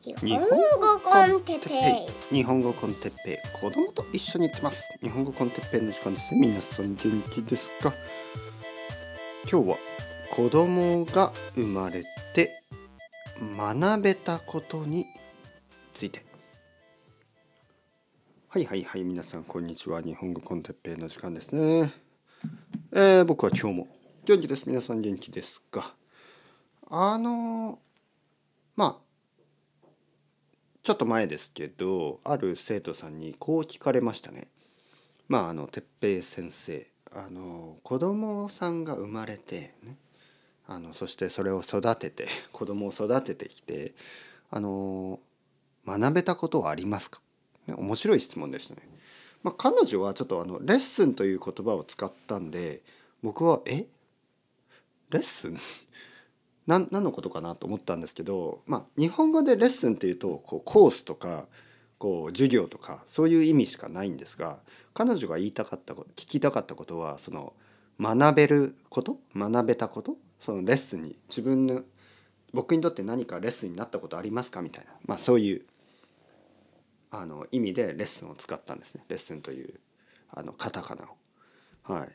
日本語コンテッペイ。日本語コンテッペイ。子供と一緒に行ってます。日本語コンテッペイの時間ですね。皆さん元気ですか？今日は子供が生まれて学べたことについて。はいはいはい皆さんこんにちは。日本語コンテッペイの時間ですね。えー、僕は今日も元気です。皆さん元気ですか？あのまあちょっと前ですけどある生徒さんにこう聞かれましたね。まああの哲平先生あの子供さんが生まれて、ね、あのそしてそれを育てて 子供を育ててきてあの学べたことはありますか、ね、面白い質問でしたね。まあ、彼女はちょっとあのレッスンという言葉を使ったんで僕はえ？レッスン？何のことかなと思ったんですけど、まあ、日本語でレッスンっていうとこうコースとかこう授業とかそういう意味しかないんですが彼女が言いたかったこと聞きたかったことはその学べること学べたことそのレッスンに自分の僕にとって何かレッスンになったことありますか？みたいな、まあ、そういうあの意味でレッスンを使ったんですねレッスンというあのカタカナを。はい、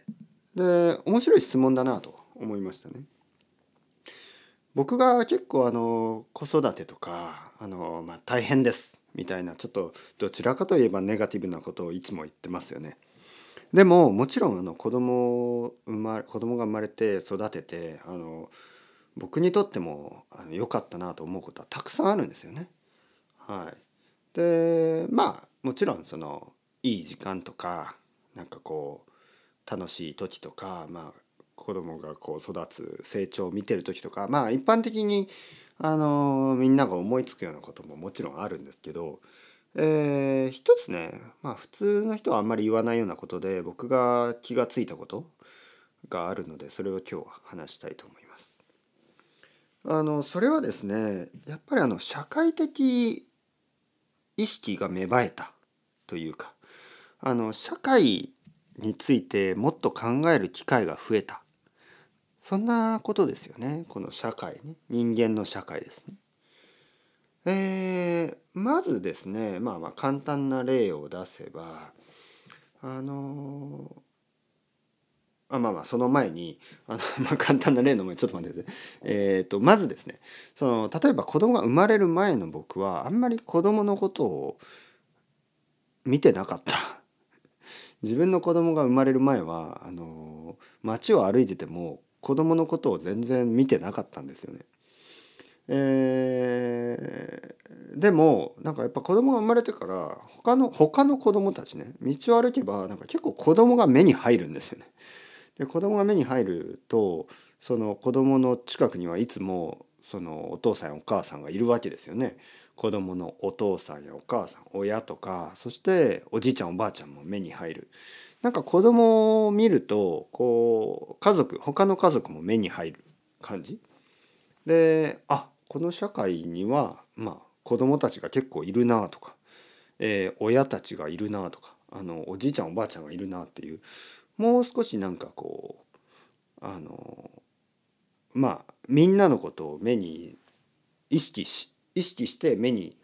で面白い質問だなと思いましたね。僕が結構あの子育てとかあの、まあ、大変ですみたいなちょっとどちらかといえばネガティブなことをいつも言ってますよね。でももちろんあの子供を生ま子供が生まれて育ててあの僕にとってもあの良かったなと思うことはたくさんあるんですよね。はい、でまあもちろんそのいい時間とかなんかこう楽しい時とか、まあ、子供がこう育つ成長を見てる時とかまあ一般的にあのみんなが思いつくようなことももちろんあるんですけど、えー、一つねまあ普通の人はあんまり言わないようなことで僕が気が付いたことがあるのでそれを今日は話したいと思います。あのそれはですねやっぱりあの社会的意識が芽生えたというかあの社会についてもっと考える機会が増えたそんなことですよねこの社会ね人間の社会ですね。えー、まずですねまあまあ簡単な例を出せばあのー、あまあまあその前にあの、まあ、簡単な例の前ちょっと待ってください。えー、とまずですねその例えば子供が生まれる前の僕はあんまり子供のことを見てなかった。自分の子供が生まれる前はあの街を歩いてても子供のことを全然見てなかったんですよね。えー、でもなんかやっぱ子供が生まれてから他の他の子供たちね道を歩けばなんか結構子供が目に入るんですよね。で子供が目に入るとその子供の近くにはいつもそのお父さんやお母さんがいるわけですよね。子供のお父さんやお母さん親とかそしておじいちゃんおばあちゃんも目に入る。なんか子供を見るとこう家族他の家族も目に入る感じ？であこの社会にはまあ子供たちが結構いるなとか、えー、親たちがいるなとかあのおじいちゃんおばあちゃんがいるなっていうもう少しなんかこうあのまあみんなのことを目に意識し意識して目に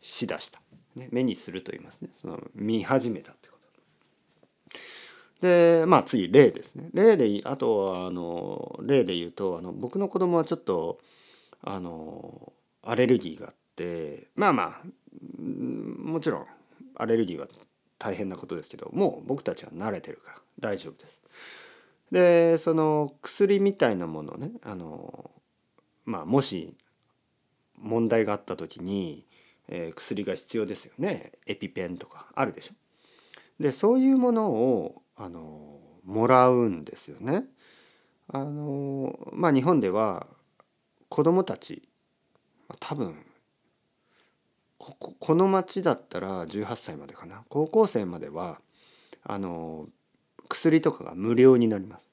しだした、ね、目にすると言いますね。その見始めたでまあ次例ですね例であとはあの例で言うとあの僕の子供はちょっとあのアレルギーがあってまあまあもちろんアレルギーは大変なことですけどもう僕たちは慣れてるから大丈夫です。でその薬みたいなものねあのまあもし問題があった時に、えー、薬が必要ですよねエピペンとかあるでしょ。でそういうものをあのもらうんですよね。あのまあ日本では子供たち多分こここの町だったら18歳までかな高校生まではあの薬とかが無料になります。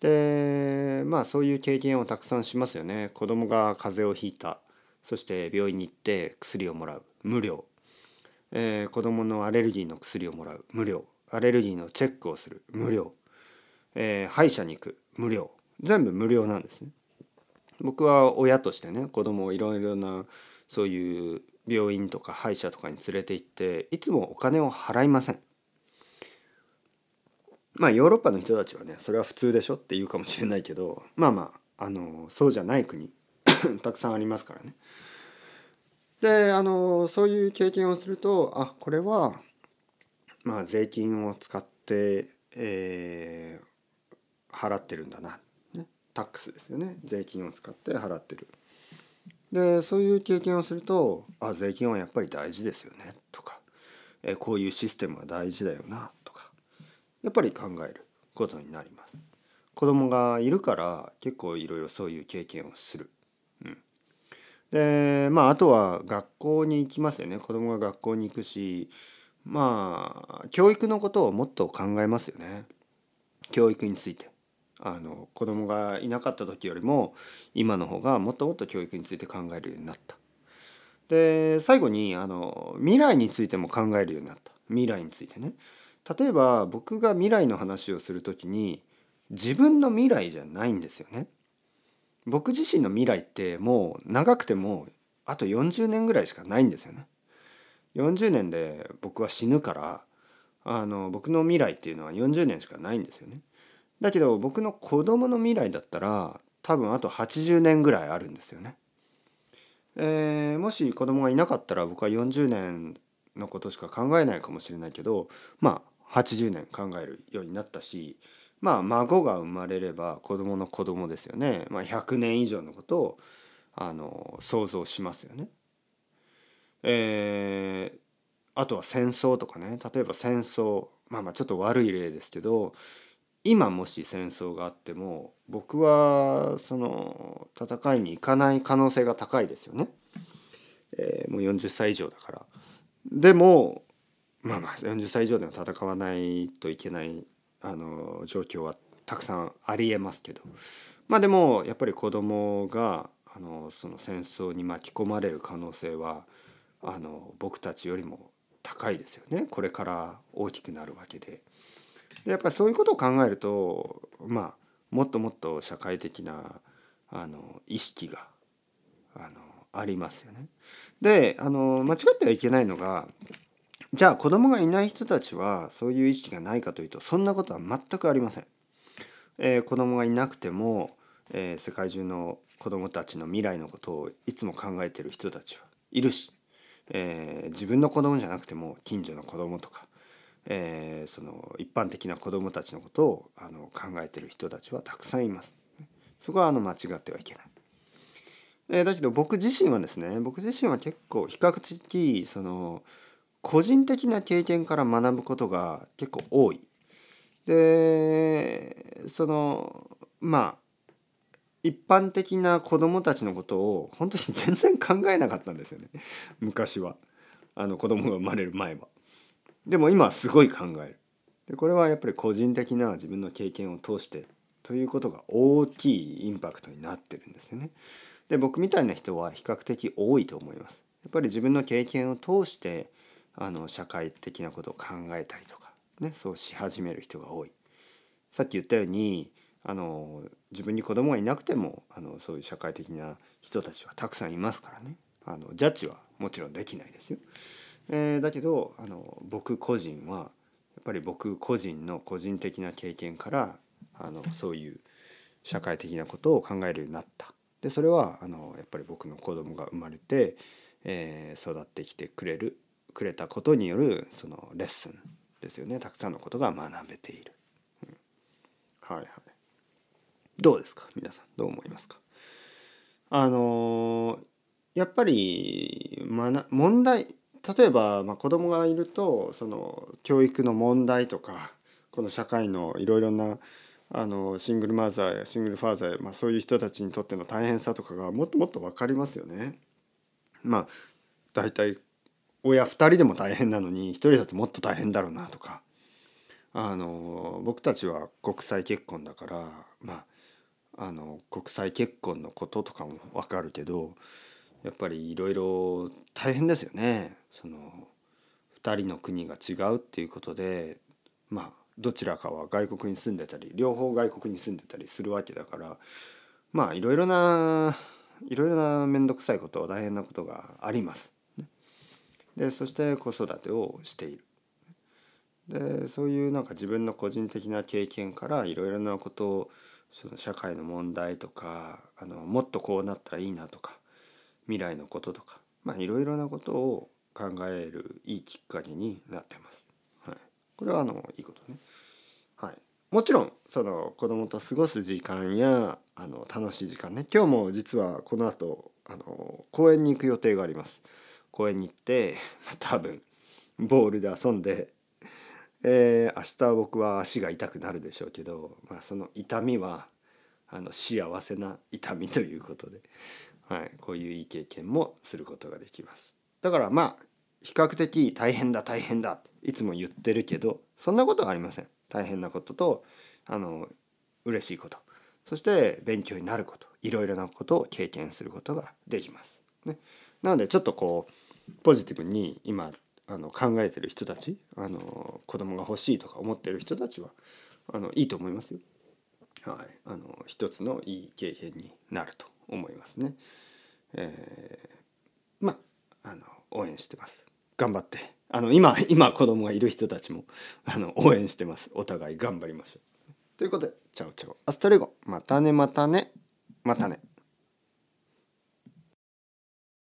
でまあそういう経験をたくさんしますよね。子供が風邪をひいたそして病院に行って薬をもらう無料、えー、子供のアレルギーの薬をもらう無料アレルギーのチェックをする無料、えー、歯医者に行く無料全部無料なんですね。僕は親としてね子供をいろいろなそういう病院とか歯医者とかに連れて行っていつもお金を払いません。まあヨーロッパの人たちはねそれは普通でしょって言うかもしれないけどまあまああのそうじゃない国 たくさんありますからね。であのそういう経験をするとあこれはまあ税金を使って、えー、払ってるんだな、ね、タックスですよね。税金を使って払ってる。でそういう経験をするとあ税金はやっぱり大事ですよね。とか、えー、こういうシステムは大事だよな。とかやっぱり考えることになります。子供がいるから結構いろいろそういう経験をする。うん、でまああとは学校に行きますよね。子供が学校に行くしまあ教育のことをもっと考えますよね教育について。あの子供がいなかった時よりも今の方がもっともっと教育について考えるようになった。で最後にあの未来についても考えるようになった未来についてね。例えば僕が未来の話をする時に自分の未来じゃないんですよね。僕自身の未来ってもう長くてもあと40年ぐらいしかないんですよね。40年で僕は死ぬからあの僕の未来っていうのは40年しかないんですよね。だけど僕の子供の未来だったら多分あと80年ぐらいあるんですよね。えー、もし子供がいなかったら僕は40年のことしか考えないかもしれないけどまあ80年考えるようになったしまあ孫が生まれれば子供の子供ですよね、まあ、100年以上のことをあの想像しますよね。えー、あとは戦争とかね例えば戦争まあまあちょっと悪い例ですけど今もし戦争があっても僕はその戦いに行かない可能性が高いですよね。えー、もう40歳以上だから。でもまあまあ40歳以上では戦わないといけないあの状況はたくさんありえますけどまあでもやっぱり子供があのその戦争に巻き込まれる可能性はあの僕たちよりも高いですよねこれから大きくなるわけで。でやっぱりそういうことを考えるとまあもっともっと社会的なあの意識があのありますよね。であの間違ってはいけないのがじゃあ子供がいない人たちはそういう意識がないかというとそんなことは全くありません。えー、子供がいなくても、えー、世界中の子供たちの未来のことをいつも考えてる人たちはいるし、えー、自分の子供じゃなくても近所の子供とか、えー、その一般的な子供たちのことをあの考えてる人たちはたくさんいます。そこはあの間違ってはいけない。えー、だけど僕自身はですね僕自身は結構比較的その個人的な経験から学ぶことが結構多い。でそのまあ一般的な子供たちのことを本当に全然考えなかったんですよね 昔はあの子供が生まれる前は。でも今はすごい考える。でこれはやっぱり個人的な自分の経験を通してということが大きいインパクトになってるんですよね。で僕みたいな人は比較的多いと思います。やっぱり自分の経験を通してあの社会的なことを考えたりとか、ね、そうし始める人が多い。さっき言ったようにあの自分に子供がいなくてもあのそういう社会的な人たちはたくさんいますからね。あのジャッジはもちろんできないですよ。えー、だけどあの僕個人はやっぱり僕個人の個人的な経験からあのそういう社会的なことを考えるようになった。でそれはあのやっぱり僕の子供が生まれて、えー、育ってきてくれるくれたことによるそのレッスンですよね。たくさんのことが学べている、うん、はいはい。どうですか？皆さんどう思いますか？あのやっぱり、ま、問題例えば、まあ、子供がいるとその教育の問題とかこの社会のいろいろなあのシングルマザーやシングルファーザーや、まあ、そういう人たちにとっての大変さとかがもっともっと分かりますよね。まあ大体親2人でも大変なのに1人だともっと大変だろうなとか。あの僕たちは国際結婚だからまああの国際結婚のこととかも分かるけどやっぱりいろいろ大変ですよね。その2人の国が違うっていうことでまあどちらかは外国に住んでたり両方外国に住んでたりするわけだからまあいろいろないろいろな面倒くさいこと大変なことがあります。でそして子育てをしている。でそういうなんか自分の個人的な経験からいろいろなことをその社会の問題とかあのもっとこうなったらいいなとか未来のこととかまあいろいろなことを考えるいいきっかけになってます。はい、これはあのいいことね。はい、もちろんその子供と過ごす時間やあの楽しい時間ね今日も実はこの後あの公園に行く予定があります。公園に行って、多分ボールで遊んで、えー、明日僕は足が痛くなるでしょうけど、まあ、その痛みはあの幸せな痛みということで、はい、こういういい経験もすることができます。だからまあ比較的大変だ大変だっていつも言ってるけどそんなことはありません。大変なこととあの嬉しいことそして勉強になることいろいろなことを経験することができます。ね、なのでちょっとこうポジティブに今あの考えてる人たちあの子供が欲しいとか思ってる人たちはあのいいと思いますよ。はい、あの一つのいい経験になると思いますね。えー、まあの応援してます。頑張って。あの今今子供がいる人たちもあの応援してます。お互い頑張りましょう。ということで ciao ciao。 hasta luego。またねまたね。またね。